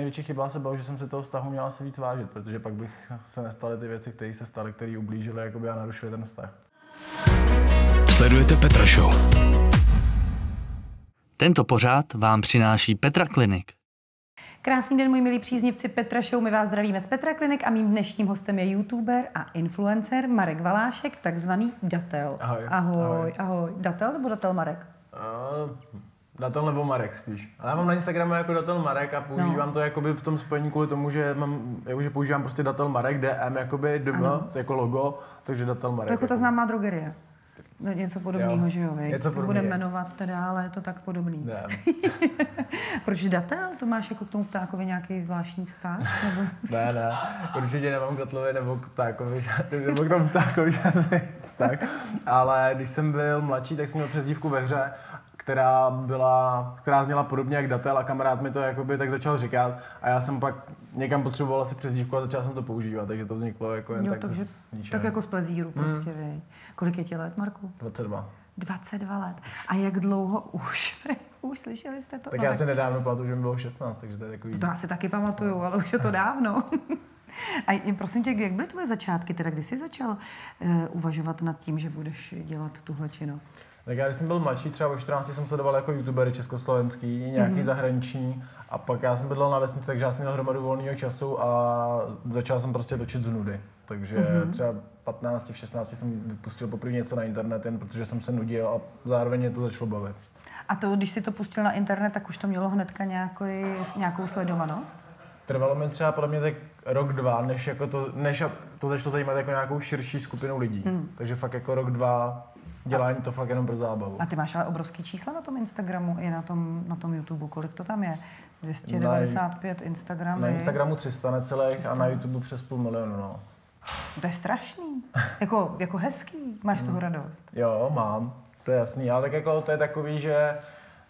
největší chyba se bylo, že jsem se toho vztahu měl asi víc vážit, protože pak bych se nestaly ty věci, které se staly, které ublížily jakoby a narušily ten vztah. Sledujete Petra Show. Tento pořád vám přináší Petra Klinik. Krásný den, můj milí příznivci Petra Show. My vás zdravíme z Petra Klinik a mým dnešním hostem je youtuber a influencer Marek Valášek, takzvaný Datel. Ahoj. Ahoj, Ahoj. ahoj. Datel nebo Datel Marek? Uh, Datel nebo Marek spíš. Ale já mám na Instagramu jako Datel Marek a používám No. to jakoby v tom spojení kvůli tomu, že mám, jako, že používám prostě Datel Marek, DM jakoby DM, to jako logo, takže Datel Marek. To jako ta jako. známá drogerie. No, Něco podobného, Jo. že jo? Něco podobného. jmenovat teda, ale je to tak podobný. Proč Datel? To máš jako k tomu ptákovi nějaký zvláštní vztah? Nebo... Ne, ne, určitě nemám k Datlovi nebo k ptákovi, nebo k tomu ptákovi žádný vztah. Ale když jsem byl mladší, tak jsem měl přezdívku ve hře, která byla, která zněla podobně jak Datel a kamarád mi to jakoby tak začal říkat a já jsem pak někam potřeboval asi přezdívku a začal jsem to používat, takže to vzniklo jako jen Jo, tak takže, tak jako z plezíru prostě, hmm. Kolik je ti let, Marku? 22. 22 let. A jak dlouho už? Už slyšeli jste to? Tak já si nedávno pamatuju, že mi bylo 16, takže to je takový... To já si taky pamatuju, ale už je to dávno. A prosím tě, jak byly tvoje začátky, teda kdy jsi začal uh, uvažovat nad tím, že budeš dělat tuhle činnost? Tak já, když jsem byl mladší, třeba o 14 jsem sledoval jako youtubery československý, nějaký mm-hmm. zahraniční a pak já jsem bydlel na vesnici, takže já jsem měl hromadu volného času a začal jsem prostě točit z nudy. Takže mm-hmm. třeba 15, v 16 jsem vypustil poprvé něco na internet, jen protože jsem se nudil a zároveň mě to začalo bavit. A to, když jsi to pustil na internet, tak už to mělo hnedka nějakou, nějakou sledovanost? Trvalo mi třeba podle mě tak rok, dva, než, jako to, než to začalo zajímat jako nějakou širší skupinu lidí. Mm. Takže fakt jako rok, dva dělání to fakt jenom pro zábavu. A ty máš ale obrovský čísla na tom Instagramu i na tom, na tom YouTube. Kolik to tam je? 295 Instagram. Na Instagramu 300 necelých 300. a na YouTube přes půl milionu, no. To je strašný. jako, jako hezký. Máš z toho radost. Jo, mám, to je jasný, ale tak jako to je takový, že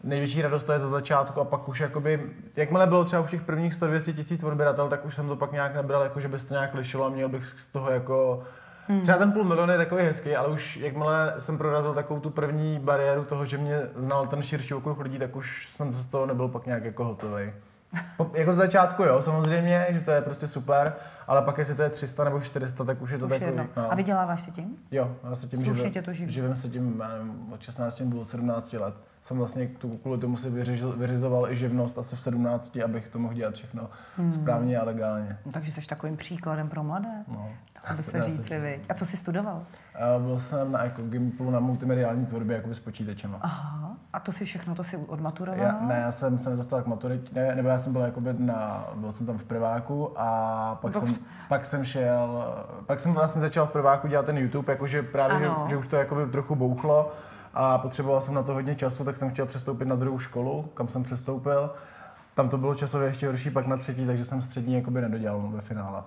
největší radost to je za začátku a pak už jakoby, jakmile bylo třeba už těch prvních 100-200 tisíc odběratel, tak už jsem to pak nějak nebral, jako že by se to nějak lišilo a měl bych z toho jako Hmm. Třeba ten půl milion je takový hezký, ale už jakmile jsem prorazil takovou tu první bariéru toho, že mě znal ten širší okruh lidí, tak už jsem z toho nebyl pak nějak jako hotový. jako z začátku jo, samozřejmě, že to je prostě super, ale pak jestli to je 300 nebo 400, tak už je to Už je takový. jedno. no. A vyděláváš si tím? Jo, já se tím živím, to živí. živím se tím já nevím, od 16 nebo od 17 let. Jsem vlastně tu, kvůli tomu si vyřizoval, vyřizoval i živnost asi v 17, abych to mohl dělat všechno hmm. správně a legálně. No, takže jsi takovým příkladem pro mladé. No. By se říct, viď? A co jsi studoval? A byl jsem na jako Gimplu na multimediální tvorbě jakoby s počítačem. Aha. A to si všechno, to si odmaturoval? Já, ne, já jsem se nedostal k maturitě, ne, nebo já jsem byl jakoby na, byl jsem tam v prváku a pak, No, jsem, pak jsem šel, pak jsem vlastně začal v prváku dělat ten YouTube, jakože právě, že, Ano. že, už to jakoby trochu bouchlo a potřeboval jsem na to hodně času, tak jsem chtěl přestoupit na druhou školu, kam jsem přestoupil. Tam to bylo časově ještě horší, pak na třetí, takže jsem střední jakoby nedodělal ve finále.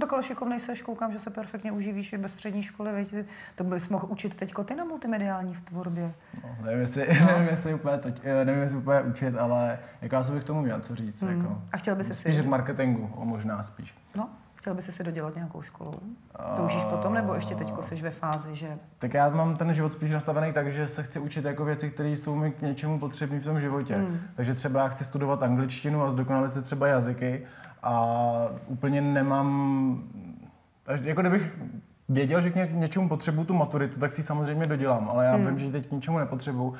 Tak ale šikovnej seš, koukám, že se perfektně uživíš i bez střední školy, veď? To bys mohl učit teďko ty na multimediální v tvorbě. No, nevím, jestli, nevím, jestli úplně, to, nevím, jestli úplně učit, ale já jsem bych k tomu měl co říct. Mm. Jako. A chtěl bys si Spíš si, k marketingu, o možná spíš. no, chtěl bys si dodělat nějakou školu? To užíš potom, nebo ještě teďko seš ve fázi, že Tak já mám ten život spíš nastavený tak, že se chci učit jako věci, které jsou mi k něčemu potřebné v tom životě. Hmm. Takže třeba já chci studovat angličtinu a zdokonalit si třeba jazyky a úplně nemám... Jako kdybych věděl, že k ně- něčemu potřebuju tu maturitu, tak si samozřejmě dodělám, ale já hmm. vím, že teď k ničemu nepotřebuju.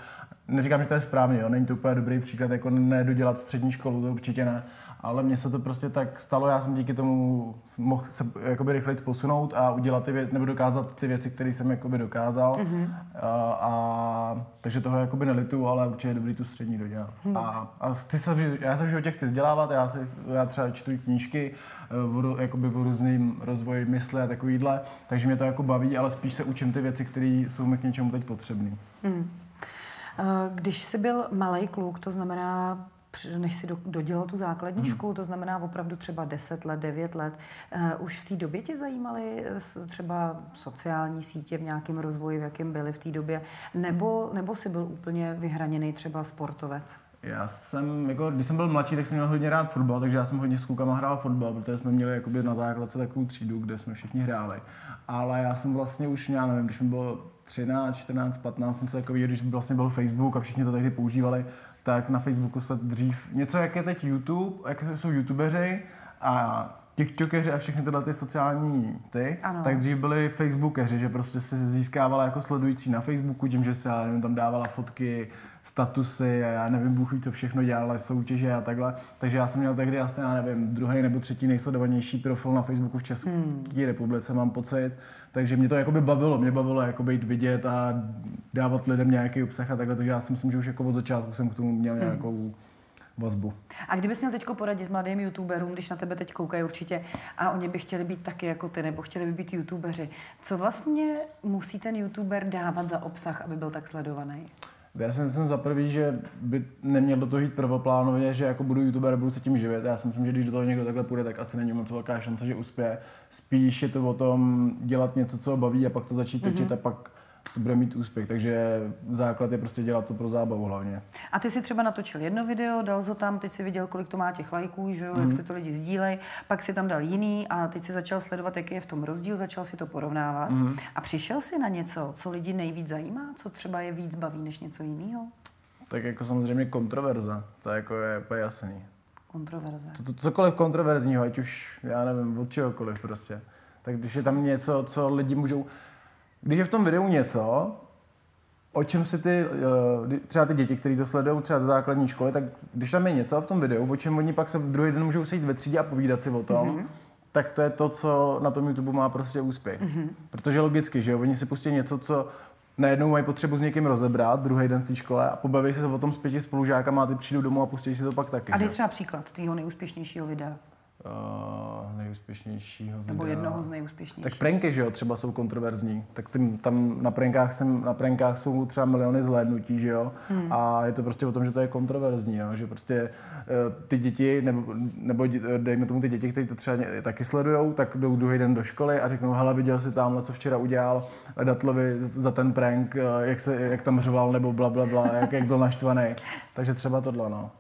Neříkám, že to je správně, jo? není to úplně dobrý příklad, jako nedodělat střední školu, to určitě ne. Ale mně se to prostě tak stalo, já jsem díky tomu mohl se jakoby rychleji posunout a udělat ty věci, nebo dokázat ty věci, které jsem jakoby dokázal. Mm-hmm. A, a, takže toho jakoby nelitu, ale určitě je dobrý tu střední dodělat. No. A, a chci se, v já se v životě chci vzdělávat, já, se, já třeba čtu knížky eh, o, ru- jakoby o různým rozvoji mysli a takovýhle, takže mě to jako baví, ale spíš se učím ty věci, které jsou mi k něčemu teď potřebné. Eh, Když jsi byl malý kluk, to znamená, než si do, dodělal tu základní hmm. školu, to znamená opravdu třeba 10 let, 9 let, uh, už v té době tě zajímaly eh, třeba sociální sítě v nějakém rozvoji, v jakém byly v té době, nebo, nebo jsi byl úplně vyhraněný třeba sportovec? Já jsem, jako, když jsem byl mladší, tak jsem měl hodně rád fotbal, takže já jsem hodně s klukama hrál fotbal, protože jsme měli jakoby na základce takovou třídu, kde jsme všichni hráli. Ale já jsem vlastně už, já nevím, když mi bylo 13, 14, 15, něco takového, když vlastně byl Facebook a všichni to tehdy používali, tak na Facebooku se dřív něco, jak je teď YouTube, jak jsou youtubeři a TikTokeři a všechny tyhle ty sociální ty, Ano. tak dřív byli Facebookeři, že prostě se získávala jako sledující na Facebooku tím, že se já nevím, tam dávala fotky, statusy a já nevím, Bůh ví, co všechno dělala, soutěže a takhle. Takže já jsem měl tehdy asi, já nevím, druhý nebo třetí nejsledovanější profil na Facebooku v České hmm. republice, mám pocit. Takže mě to jakoby bavilo, mě bavilo jako být vidět a dávat lidem nějaký obsah a takhle, takže já si myslím, že už jako od začátku jsem k tomu měl nějakou vazbu. A kdybys měl teď poradit mladým youtuberům, když na tebe teď koukají určitě a oni by chtěli být taky jako ty, nebo chtěli by být youtubeři, co vlastně musí ten youtuber dávat za obsah, aby byl tak sledovaný? Já si myslím za prvý, že by neměl do toho jít prvoplánově, že jako budu youtuber budu se tím živit. Já si myslím, že když do toho někdo takhle půjde, tak asi není moc velká šance, že uspěje. Spíš je to o tom dělat něco, co ho baví a pak to začít točit mm-hmm. a pak to bude mít úspěch. Takže základ je prostě dělat to pro zábavu hlavně. A ty si třeba natočil jedno video, dal ho tam, teď si viděl, kolik to má těch lajků, že jo, mm. jak se to lidi sdílejí, pak si tam dal jiný a teď si začal sledovat, jaký je v tom rozdíl, začal si to porovnávat. Mm. A přišel si na něco, co lidi nejvíc zajímá, co třeba je víc baví než něco jiného? Tak jako samozřejmě kontroverza, to jako je úplně jasný. Kontroverze. To, to, cokoliv kontroverzního, ať už, já nevím, od čehokoliv prostě. Tak když je tam něco, co lidi můžou... Když je v tom videu něco, o čem si ty, eh, třeba ty děti, kteří to sledují třeba ze základní školy, tak když tam je něco v tom videu, o čem oni pak se v druhý den můžou sejít ve třídě a povídat si o tom, mm-hmm. tak to je to, co na tom YouTube má prostě úspěch. Mm-hmm. Protože logicky, že jo, oni si pustí něco, co najednou mají potřebu s někým rozebrat druhý den v té škole a pobaví se o tom s pěti spolužákama a ty přijdou domů a pustí si to pak taky. A dej třeba příklad tvýho nejúspěšnějšího videa. Uh, nejúspěšnějšího Nebo videa. jednoho z nejúspěšnějších. Tak pranky, že jo, třeba jsou kontroverzní. Tak tím, tam na prankách, jsem, na prankách jsou třeba miliony zhlédnutí, že jo. Hmm. A je to prostě o tom, že to je kontroverzní, jo? že prostě eh, ty děti, nebo, nebo dejme tomu ty děti, kteří to třeba taky sledujou, tak jdou druhý den do školy a řeknou, hele, viděl jsi tamhle, co včera udělal Datlovi za ten prank, eh, jak, se, jak tam řval, nebo bla, bla, bla, jak, jak byl naštvaný. Takže třeba tohle, no.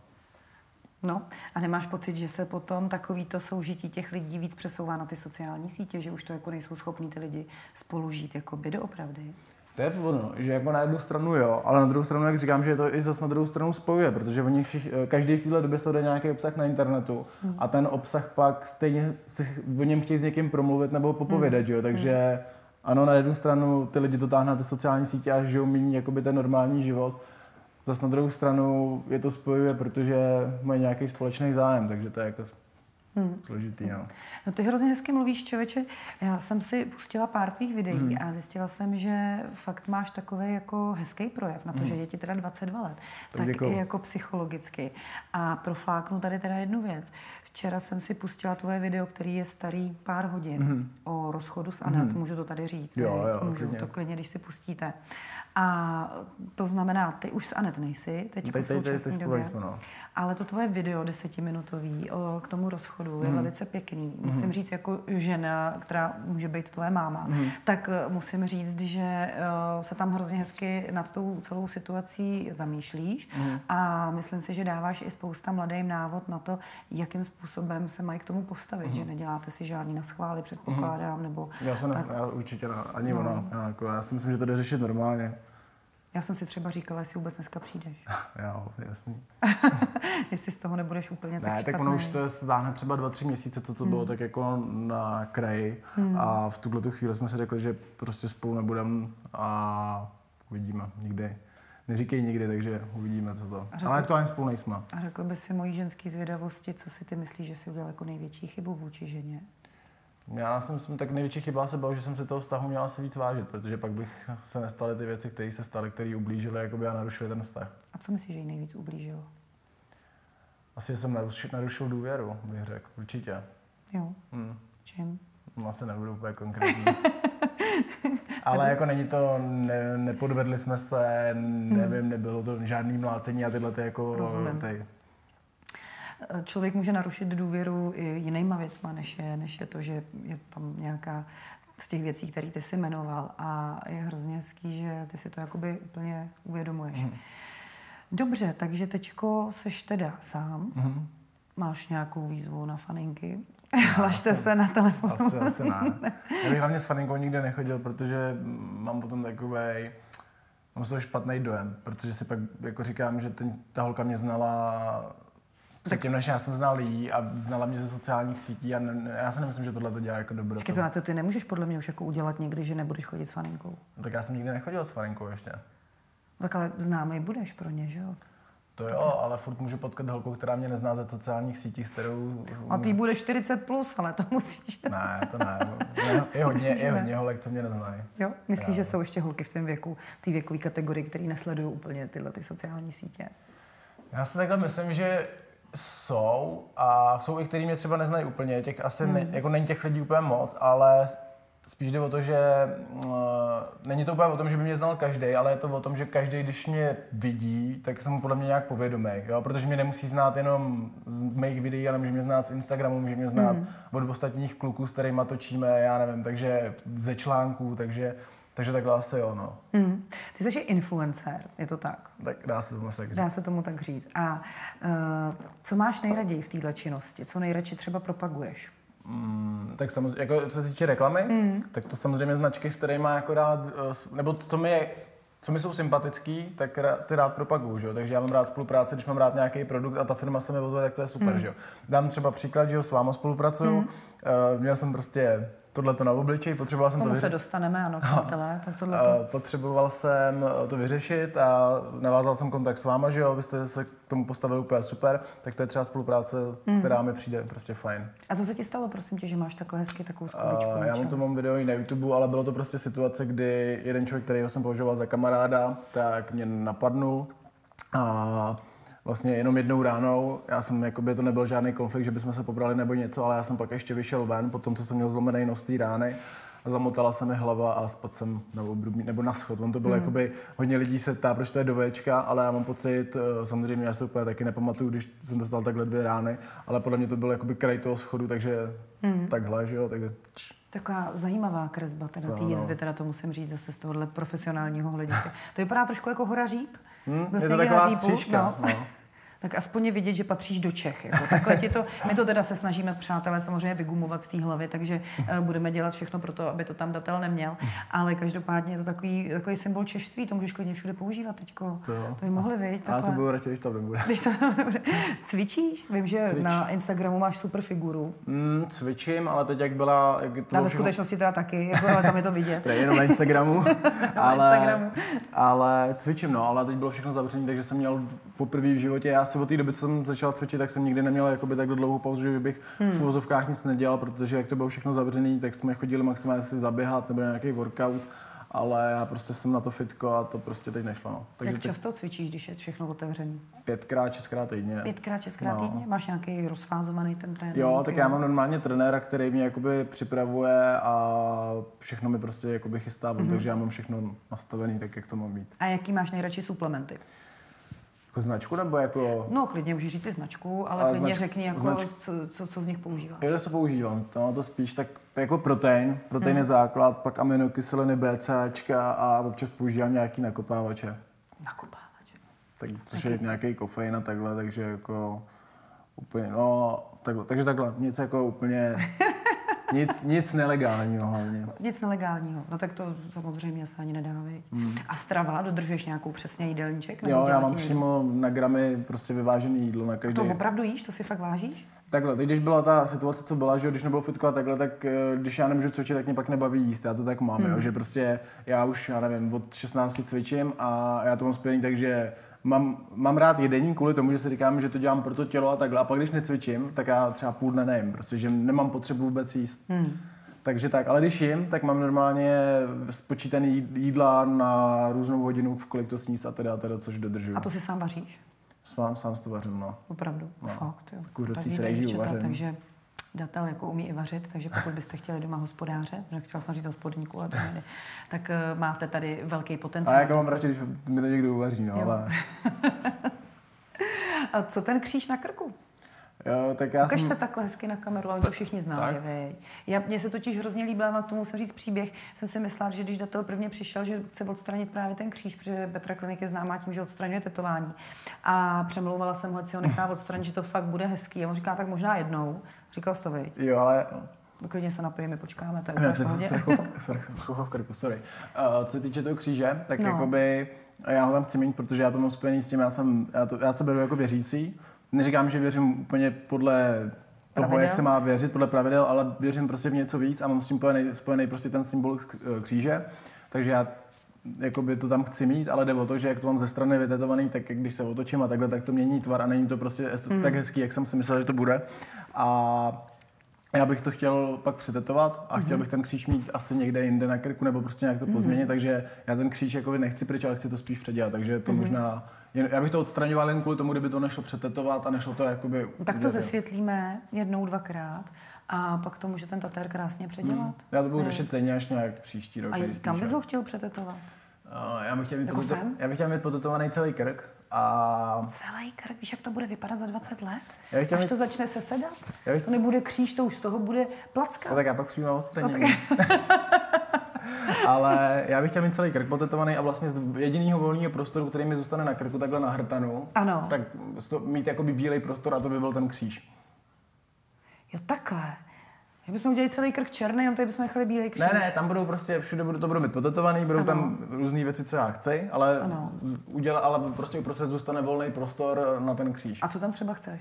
No, a nemáš pocit, že se potom takovýto soužití těch lidí víc přesouvá na ty sociální sítě, že už to jako nejsou schopní ty lidi spolu žít jako by doopravdy? To je ono, že jako na jednu stranu jo, ale na druhou stranu, jak říkám, že je to i zase na druhou stranu spojuje, protože oni všich, každý v této době sleduje nějaký obsah na internetu hmm. a ten obsah pak stejně si o něm chtějí s někým promluvit nebo popovědat, hmm. jo, takže ano, na jednu stranu ty lidi to táhnou na ty sociální sítě a žijou méně jakoby ten normální život, zase na druhou stranu je to spojuje, protože mají nějaký společný zájem, takže to je jako hmm. složitý, no. No ty hrozně hezky mluvíš, člověče. Já jsem si pustila pár tvých videí hmm. a zjistila jsem, že fakt máš takový jako hezký projev na to, hmm. že je ti teda 22 let. Tak tak děkuju. i jako psychologicky. A profláknu tady teda jednu věc. Včera jsem si pustila tvoje video, který je starý pár hodin hmm. o rozchodu s Anet. Hmm. Můžu to tady říct? Mhm. Jo, jo, Můžu klidně. to klidně, když si pustíte. A to znamená, ty už s Anet nejsi, teď, Teď- v teď- teď době. jsme, no. Ale to tvoje video desetiminutový o, k tomu rozchodu Mhm. je velice pěkný. Musím říct, jako žena, která může být tvoje máma, Mhm. tak eh, musím říct, že eh, se tam hrozně hezky nad tou celou situací zamýšlíš Mhm. a myslím si, že dáváš i spousta mladým návod na to, jakým způsobem se mají k tomu postavit, že neděláte si žádný naschvály, předpokládám, nebo Mhm. Já se ne, tak. já určitě ne, ani no. ona. Já, jako, já si myslím, že to jde řešit normálně. Já jsem si třeba říkala, jestli vůbec dneska přijdeš. Jo, jasný. jestli z toho nebudeš úplně tak Ne, tak ono už to táhne třeba dva, tři měsíce, co to hmm. bylo tak jako na kraji. Hmm. A v tuhle tu chvíli jsme si řekli, že prostě spolu nebudeme a uvidíme nikdy. Neříkej nikdy, takže uvidíme, co to. řekl- Ale aktuálně spolu nejsme. A řekl by si mojí ženský zvědavosti, co si ty myslíš, že si udělal jako největší chybu vůči ženě? Já jsem, jsem tak největší chyba se bál, že jsem si toho vztahu měl asi víc vážit, protože pak bych se nestaly ty věci, které se staly, které ublížily jakoby a narušily ten vztah. A co myslíš, že jí nejvíc ublížilo? Asi jsem narušil, narušil důvěru, bych řekl, určitě. Jo, Hmm. čím? No, Asi nebudu úplně konkrétní. Ale jako není to, ne, nepodvedli jsme se, nevím, nebylo to žádný mlácení a tyhle ty jako Rozumím. ty. Člověk může narušit důvěru i jinýma věcma, než je, než je to, že je tam nějaká z těch věcí, které ty si jmenoval. A je hrozně hezký, že ty si to jakoby úplně uvědomuješ. Mhm. Dobře, takže teďko seš teda sám. Mhm. Máš nějakou výzvu na faninky. Hlašte se na telefon. Asi, asi ne. Já bych hlavně s faninkou nikde nechodil, protože mám potom takový mám z toho špatný dojem, protože si pak jako říkám, že ten, ta holka mě znala předtím, než já jsem znal jí a znala mě ze sociálních sítí a ne, já si nemyslím, že tohle to dělá jako dobro. Počkej, to, na to ty nemůžeš podle mě už jako udělat někdy, že nebudeš chodit s faninkou. Tak já jsem nikdy nechodil s faninkou ještě. Tak ale známý budeš pro ně, že jo? To jo, ale furt můžu potkat holku, která mě nezná ze sociálních sítí, s kterou... A ty bude 40 plus, ale to musíš. Ne, to ne. Je, hodně, je hodně holek, co mě neznají. Jo? Myslíš, že jsou ještě holky v tom věku, té věkové kategorii, které nesledují úplně tyhle ty sociální sítě? Já si takhle myslím, že jsou a jsou i, který mě třeba neznají úplně. Těch asi hmm. ne, jako není těch lidí úplně moc, ale spíš jde o to, že uh, není to úplně o tom, že by mě znal každý, ale je to o tom, že každý, když mě vidí, tak jsem mu podle mě nějak povědomý, jo? protože mě nemusí znát jenom z mých videí, ale může mě znát z Instagramu, může mě znát mm. od ostatních kluků, s kterými točíme, já nevím, takže ze článků, takže takže takhle asi jo, no. Mm. Ty jsi influencer, je to tak? Tak dá se tomu tak říct. Dá se tomu tak říct. A uh, co máš nejraději v této činnosti? Co nejradši třeba propaguješ? Mm, tak samozřejmě, jako co se týče reklamy, mm. tak to samozřejmě značky, s kterými jako rád, eh, nebo co mi je, co mi jsou sympatický, tak ty rád propaguju, že jo? takže já mám rád spolupráce, když mám rád nějaký produkt a ta firma se mi vozuje, tak to je super, mm. že jo. Dám třeba příklad, že jo, s váma spolupracuju, mm. uh, měl jsem prostě tohle to na obličej, potřeboval jsem Tomu to vyřešit. se dostaneme, ano, přátelé, to Potřeboval jsem to vyřešit a navázal jsem kontakt s váma, že jo, vy jste se k tomu postavili úplně super, tak to je třeba spolupráce, mm. která mi přijde prostě fajn. A co se ti stalo, prosím tě, že máš takhle hezky takovou skupičku? Uh, já mám to mám video i na YouTube, ale bylo to prostě situace, kdy jeden člověk, který jsem považoval za kamaráda, tak mě napadnul a vlastně jenom jednou ránou. Já jsem, jakoby to nebyl žádný konflikt, že bychom se pobrali nebo něco, ale já jsem pak ještě vyšel ven, po tom, co jsem měl zlomený nos té rány. A zamotala se mi hlava a spadl jsem na obrubní, nebo na schod. On to bylo hmm. jakoby, hodně lidí se ptá, proč to je do Včka, ale já mám pocit, eh, samozřejmě já se úplně taky nepamatuju, když jsem dostal takhle dvě rány, ale podle mě to byl jakoby kraj toho schodu, takže hmm. takhle, že jo, takže Taková zajímavá kresba teda té jizvy, no. teda to musím říct zase z tohohle profesionálního hlediska. To vypadá trošku jako hora říp. Hmm, je to taková střížka. No. No tak aspoň je vidět, že patříš do Čech. Jako. Takhle ti to, my to teda se snažíme, přátelé, samozřejmě vygumovat z té hlavy, takže uh, budeme dělat všechno pro to, aby to tam datel neměl. Ale každopádně je to takový, takový symbol češství, to můžeš klidně všude používat teďko. To, to by mohli vidět. Já se budu radši, když to nebude. Když to nebude. Cvičíš? Vím, že Cvič. na Instagramu máš super figuru. Mm, cvičím, ale teď jak byla... Jak to ve skutečnosti teda taky, jako, ale tam je to vidět. to je jenom na Instagramu. ale, Instagramu. ale cvičím, no, ale teď bylo všechno zavřené, takže jsem měl poprvé v životě, já si od té doby, co jsem začal cvičit, tak jsem nikdy neměl jakoby takhle dlouhou pauzu, že bych hmm. v uvozovkách nic nedělal, protože jak to bylo všechno zavřené, tak jsme chodili maximálně si zaběhat nebo nějaký workout, ale já prostě jsem na to fitko a to prostě teď nešlo. No. Takže Jak často teď... cvičíš, když je všechno otevřené? Pětkrát, šestkrát týdně. Pětkrát, šestkrát no. týdně? Máš nějaký rozfázovaný ten trénink? Jo, tak jo. já mám normálně trenéra, který mě jakoby připravuje a všechno mi prostě jakoby chystá, mm-hmm. takže já mám všechno nastavený tak, jak to má být. A jaký máš nejradši suplementy? Jako značku nebo jako... No, klidně můžeš říct i značku, ale, ale klidně značku, řekni, jako, znač... co, co, co, z nich používáš. Jo, co používám. To, to spíš tak jako protein. Protein hmm. je základ, pak aminokyseliny BCAčka a občas používám nějaký nakopávače. Nakopávače. Tak, což Taky. je nějaký kofein a takhle, takže jako úplně, no, takhle, takže takhle, nic jako úplně nic, nic nelegálního hlavně. Nic nelegálního. No tak to samozřejmě se ani nedá, hmm. A strava, dodržuješ nějakou přesně jídelníček? Jo, já mám přímo na gramy prostě vyvážené jídlo na každý. To opravdu jíš? To si fakt vážíš? Takhle, teď když byla ta situace, co byla, že když nebylo fitko a takhle, tak eh, když já nemůžu cvičit, tak mě pak nebaví jíst. Já to tak mám, hmm. jo, že prostě já už, já nevím, od 16 cvičím a já to mám spojený, takže mám, mám rád jedení kvůli tomu, že si říkám, že to dělám pro to tělo a takhle. A pak když necvičím, tak já třeba půl dne nejím, protože nemám potřebu vůbec jíst. Hmm. Takže tak, ale když jim, tak mám normálně spočítaný jídla na různou hodinu, v kolik to sníst a teda, a teda což dodržuju. A to si sám vaříš? Sám, sám si to vařím, no. Opravdu? No. Fakt, jo. Kuřecí s rejží Takže datel jako umí i vařit, takže pokud byste chtěli doma hospodáře, že chtěla jsem říct hospodníku, a to nejde, tak uh, máte tady velký potenciál. A jako mám radši, když mi to někdo uvaří, no, ale... a co ten kříž na krku? Jo, tak já Ukaž jsem... se takhle hezky na kameru, ale to všichni znají, Já, mně se totiž hrozně líbila, mám k tomu musím říct příběh, jsem si myslela, že když datel prvně přišel, že chce odstranit právě ten kříž, protože Petra Klinik je známá tím, že odstraňuje tetování. A přemlouvala jsem ho, si ho nechá odstranit, že to fakt bude hezký. A on říká, tak možná jednou. Říkal jsi to, Jo, ale Klidně se napijeme, počkáme, to je úplně v pohodě. v krku, sorry. Uh, co se týče toho kříže, tak No. no. jakoby já ho tam chci mít, protože já to mám spojený s tím, já, jsem, já, to, já se beru jako věřící. Neříkám, že věřím úplně podle toho, Pravidel? jak se má věřit, podle pravidel, ale věřím prostě v něco víc a mám s tím spojený, spojený prostě ten symbol k- kříže. Takže já jakoby to tam chci mít, ale jde o to, že jak to mám ze strany vytetovaný, tak když se otočím a takhle, tak to mění tvar a není to prostě mm. tak hezký, jak jsem si myslel, že to bude. A já bych to chtěl pak přetetovat a chtěl bych ten kříž mít asi někde jinde na krku nebo prostě nějak to pozměnit, takže já ten kříž jako nechci pryč, ale chci to spíš předělat, takže to možná, jen, já bych to odstraňoval jen kvůli tomu, kdyby to nešlo přetetovat a nešlo to jakoby... Tak to zesvětlíme jednou, dvakrát a pak to může ten tatér krásně předělat. Já to budu řešit stejně až nějak příští rok. A nejspíš, kam bys ho chtěl přetetovat? A Já bych chtěl mít, Jako poteto- já bych chtěl mít potetovaný celý krk a Celý krk, víš, jak to bude vypadat za 20 let? Já bych chtěl Až mít- to začne se sedat? Já bych- To nebude kříž, to už z toho bude placka. No tak já pak přijdu na odstranění. Ale já bych chtěl mít celý krk potetovaný a vlastně z jediného volného prostoru, který mi zůstane na krku, takhle na hrtanu, Ano. tak to, mít jakoby bílej prostor a to by byl ten kříž. Jo, takhle. My bychom udělali celý krk černý, jenom tady bychom nechali bílý kříž. Ne, ne, tam budou prostě, všude budou, to budou mít potetovaný, budou Ano. tam různé věci, co já chci, ale, Ano. uděla, ale prostě uprostřed zůstane volný prostor na ten kříž. A co tam třeba chceš?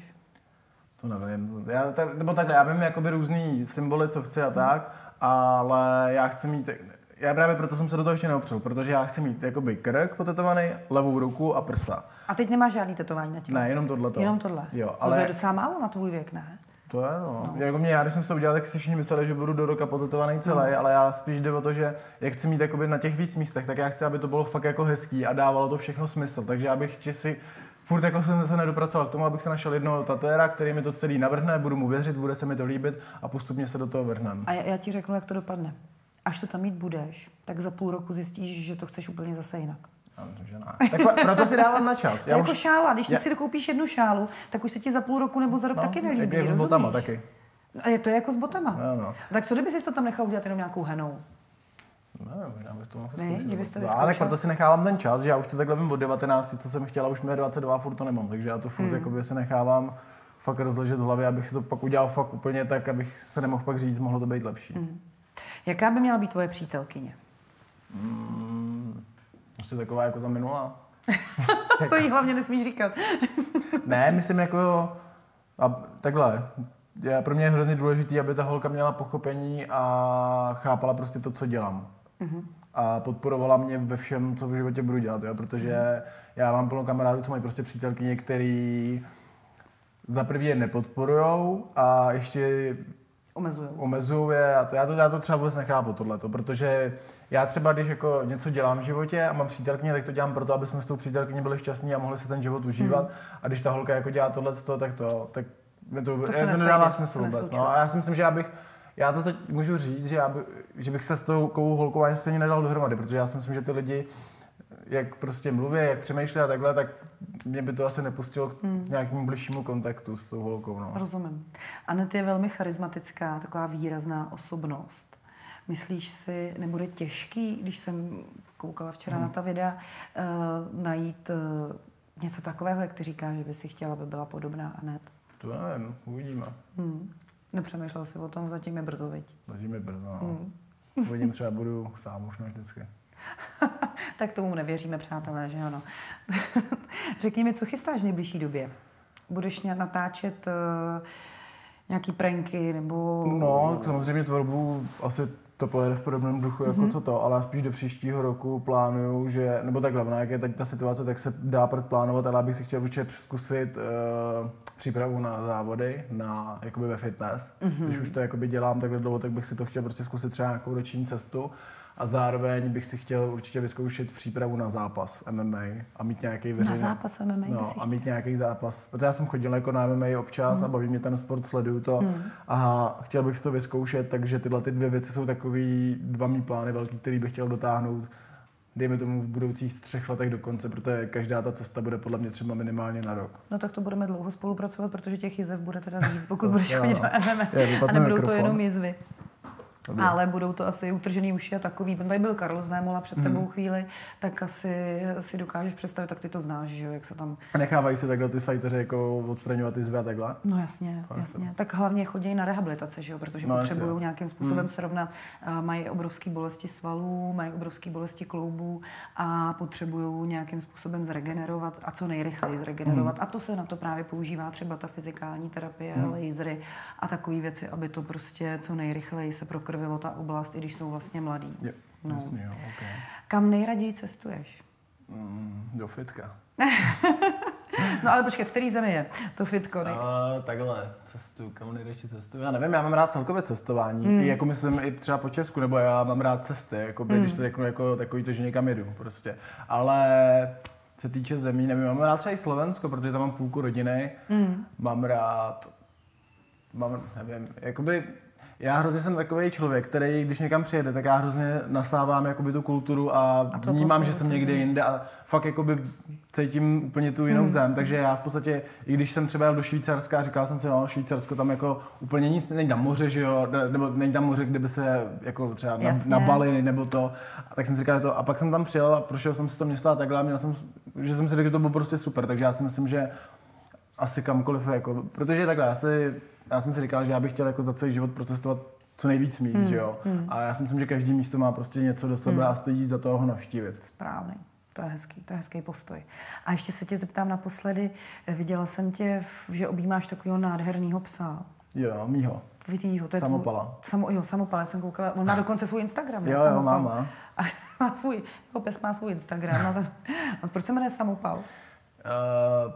To nevím. Já, ta, nebo takhle, já vím jakoby různý symboly, co chci a tak, ale já chci mít, já právě proto jsem se do toho ještě neopřel, protože já chci mít jakoby krk potetovaný, levou ruku a prsa. A teď nemáš žádný tetování na těle? Ne, jenom tohle. Jenom tohle? Jo, No to ale je docela málo na tvůj věk, ne? to je no. Jako mě, já když jsem se to udělal, tak si všichni mysleli, že budu do roka potetovaný celý, No. ale já spíš jde o to, že jak chci mít jakoby na těch víc místech, tak já chci, aby to bylo fakt jako hezký a dávalo to všechno smysl. Takže já bych si furt jako jsem se nedopracoval k tomu, abych se našel jednoho tatéra, který mi to celý navrhne, budu mu věřit, bude se mi to líbit a postupně se do toho vrhnem. A já, já ti řeknu, jak to dopadne. Až to tam mít budeš, tak za půl roku zjistíš, že to chceš úplně zase jinak. Já myslím, že ne. Tak proto si dávám na čas. Já jako už, šála, když já- si koupíš jednu šálu, tak už se ti za půl roku nebo za rok no, taky nelíbí. jak, jak s botama taky. A je to jako s botama. Ano. Tak co kdyby jsi to tam nechal udělat jenom nějakou henou? Ne, možná bych to mohl Ne, to No, vyzkoušel? ale tak proto si nechávám ten čas, že já už to takhle vím od 19, co jsem chtěla, už mi je 22, furt to nemám, takže já to furt Hmm. jakoby se nechávám fakt rozležet v hlavě, abych si to pak udělal fakt úplně tak, abych se nemohl pak říct, mohlo to být lepší. Hmm. Jaká by měla být tvoje přítelkyně? Prostě taková jako ta minulá. to jí hlavně nesmíš říkat. Ne, myslím jako, a takhle, je, pro mě je hrozně důležité, aby ta holka měla pochopení a chápala prostě to, co dělám. A podporovala mě ve všem, co v životě budu dělat, jo? protože já mám plno kamarádů, co mají prostě přítelkyně, který za prvý je nepodporujou a ještě Omezují. omezují je a to, já, to, já to třeba vůbec nechápu tohleto, protože já třeba, když jako něco dělám v životě a mám přítelkyně, tak to dělám proto, aby jsme s tou přítelkyní byli šťastní a mohli si ten život užívat. Hmm. A když ta holka jako dělá tohle, tak to, tak mi to, To to, se to nedává smysl se vůbec. No. A já si myslím, že já bych, já to teď můžu říct, že, já by, že bych se s tou kou holkou ani stejně nedal dohromady, protože já si myslím, že ty lidi, jak prostě mluví, jak přemýšlí a takhle, tak mě by to asi nepustilo k Hmm. nějakému bližšímu kontaktu s tou holkou. No. Rozumím. Anet je velmi charismatická, taková výrazná osobnost. Myslíš si, nebude těžký, když jsem koukala včera Hmm. na ta videa, uh, najít uh, něco takového, jak ty říkáš, že by si chtěla, aby byla podobná Anet? To nevím, uvidíme. Hmm. Nepřemýšlel si o tom, zatím je brzo, viď? Zatím je brzo. No. Hmm. Uvidím, třeba budu sám už vždycky. tak tomu nevěříme, přátelé, že ano. Řekni mi, co chystáš v nejbližší době? Budeš nějak natáčet uh, nějaký pranky nebo... No, samozřejmě tvorbu asi to pojede v podobném duchu jako Mhm. co to, ale spíš do příštího roku plánuju, že, nebo takhle, ono, jak je teď ta situace, tak se dá předplánovat, ale já bych si chtěl určitě zkusit uh, přípravu na závody, na, jakoby ve fitness. Mhm. Když už to jakoby dělám takhle dlouho, tak bych si to chtěl prostě zkusit třeba nějakou roční cestu a zároveň bych si chtěl určitě vyzkoušet přípravu na zápas v MMA a mít nějaký Na veřejný... zápas MMA by No, a mít nějaký zápas. Protože já jsem chodil jako na MMA občas Hmm. a baví mě ten sport, sleduju to. A chtěl bych si to vyzkoušet, takže tyhle ty dvě věci jsou takový dva mý plány velký, který bych chtěl dotáhnout dejme tomu v budoucích třech letech do konce, protože každá ta cesta bude podle mě třeba minimálně na rok. No tak to budeme dlouho spolupracovat, protože těch jizev bude teda víc, pokud To- budeš chodit do MMA. A nebudou to mikrofon. jenom jizvy. Dobrý. Ale budou to asi utržený uši a takový. Tady byl Karlo z Vémola před tebou Mhm. chvíli, tak asi si dokážeš představit, tak ty to znáš, že jo, jak se tam... A nechávají se takhle ty fajteři jako odstraňovat ty zvy a takhle? No jasně, jasně. Tak hlavně chodí na rehabilitace, že jo, protože No, potřebují jasně. Hmm. nějakým způsobem srovnat. A Mají obrovské bolesti svalů, mají obrovské bolesti kloubů a potřebují nějakým způsobem zregenerovat a co nejrychleji zregenerovat. Hmm. A to se na to právě používá třeba ta fyzikální terapie, lasery a takové věci, aby to prostě co nejrychleji se prokrvilo ta oblast, i když jsou vlastně mladí. Jo, No. jasně, jo, okay. Kam nejraději cestuješ? mm, Do fitka. No ale počkej, v který zemi je to fitko? Nej... A, takhle, cestuju, kam nejradši cestuju? Já nevím, já mám rád celkově cestování, mm. I jako myslím i třeba po Česku, nebo já mám rád cesty, jako Hmm. mm. když to řeknu jako takový to, že někam jedu prostě. Ale co se týče zemí, nevím, mám rád třeba i Slovensko, protože tam mám půlku rodiny, mm. mám rád, mám, nevím, jakoby, já hrozně jsem takový člověk, který, když někam přijede, tak já hrozně nasávám jakoby tu kulturu a, a to vnímám, že jsem někde jinde a fakt jakoby cítím úplně tu jinou hmm. zem, takže já v podstatě, i když jsem třeba jel do Švýcarska a říkal jsem si, no, Švýcarsko tam jako úplně nic, není tam moře, že jo, ne- nebo není tam moře, kde by se jako třeba na, Jasně. na Bali nebo to, a tak jsem si říkal že to, a pak jsem tam přijel a prošel jsem si to město a takhle a měl jsem, že jsem si řekl, že to bylo prostě super, takže já si myslím, že asi kamkoliv, jako, protože takhle, já, si, já jsem si říkal, že já bych chtěl jako za celý život procestovat co nejvíc míst, hmm. že jo, a já si myslím, že každý místo má prostě něco do sebe a stojí za toho ho navštívit. Správný. To je hezký, to je hezký postoj. A ještě se tě zeptám naposledy, viděla jsem tě, že objímáš takového nádherného psa. Jo, mýho. Vidího, to je Samopala. Tvůj, samo, jo, samopala, jsem koukala. On má dokonce svůj Instagram? Jo, jo, má, má. A má svůj, jeho pes má svůj Instagram. No to, a proč se jmenuje Samopal? Uh,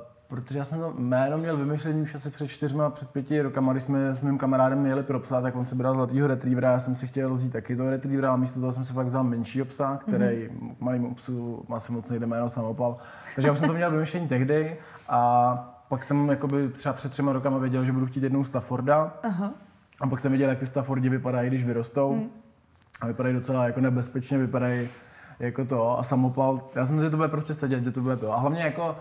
protože já jsem to jméno měl vymyšlený už asi před čtyřma, před pěti rokama, když jsme s mým kamarádem jeli pro psa, tak on si bral zlatýho retrievera, já jsem si chtěl vzít taky toho retrievera a místo toho jsem si pak vzal menšího psa, který mm-hmm. k malému psu má se moc nejde jméno samopal. Takže já už jsem to měl vymyšlený tehdy a pak jsem jakoby třeba před třema rokama věděl, že budu chtít jednou Stafforda. Aha. A pak jsem viděl, jak ty Staffordi vypadají, když vyrostou. Hmm. A vypadají docela jako nebezpečně, vypadají jako to. A samopal, já jsem si, že to bude prostě sedět, že to bude to. A hlavně jako,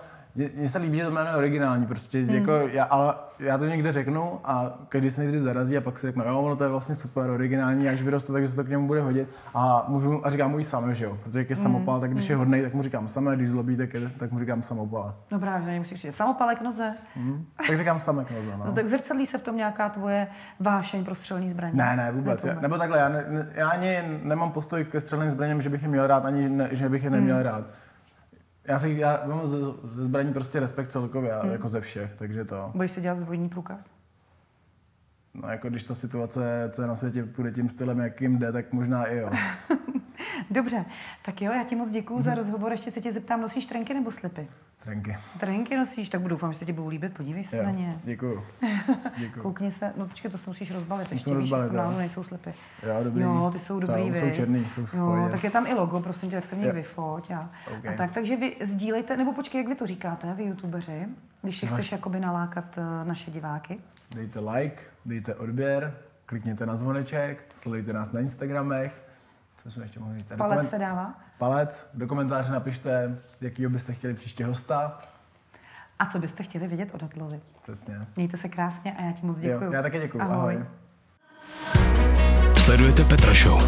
mně se líbí, že to jméno je originální, prostě Hmm. jako, já, ale já to někde řeknu a každý se nejdřív zarazí a pak si řekne, jo, ono to je vlastně super, originální, až vyroste, takže se to k němu bude hodit. A, můžu, a říkám mu i samé, že jo, protože jak je Hmm. samopal, tak když je hodnej, tak mu říkám samé, když zlobí, tak, je, tak mu říkám samopal. No právě, že nemusíš říct. Samopalek noze. Hm? Tak říkám samek noze, no. Tak zrcadlí se v tom nějaká tvoje vášeň pro střelný zbraně? Ne, ne, vůbec. Ne, vůbec. nebo takhle, já, ne, já ani nemám postoj ke střelným zbraněm, že bych je měl rád, ani ne, že bych je neměl Hmm. rád. Já, si, já mám ze, ze zbraní prostě respekt celkově, Hmm. jako ze všech, takže to. Budeš si dělat zbrojní průkaz? No jako když ta situace, co je na světě, půjde tím stylem, jakým jde, tak možná i jo. Dobře, tak jo, já ti moc děkuju Mhm. za rozhovor. Ještě se tě zeptám, nosíš trenky nebo slipy? Trenky. Trenky nosíš, tak doufám, že se ti budou líbit. Podívej se Jo, na ně. děkuju. děkuju. Koukni se, no počkej, to se musíš rozbalit, ještě víš, rozbalit, jo. náhodou nejsou slipy. Jo, dobrý. Jo, ty jsou dobrý, Jsou, jsou černý, jsou v Jo, tak je tam i logo, prosím tě, tak se v nich vyfoť. A, OK. a tak, takže vy sdílejte, nebo počkej, jak vy to říkáte, vy youtubeři, když Máš- chceš jakoby nalákat eh, naše diváky. Dejte like, dejte odběr, klikněte na zvoneček, sledujte nás na Instagramech. Co jsme ještě mohli říct? Palec Dokument- se dává. Palec, do komentáře napište, jakýho byste chtěli příště hosta. A co byste chtěli vědět o Datlovi? Přesně. Mějte se krásně a já ti moc Jo, děkuju. já také děkuju. Ahoj. Ahoj. Sledujete Petra Show.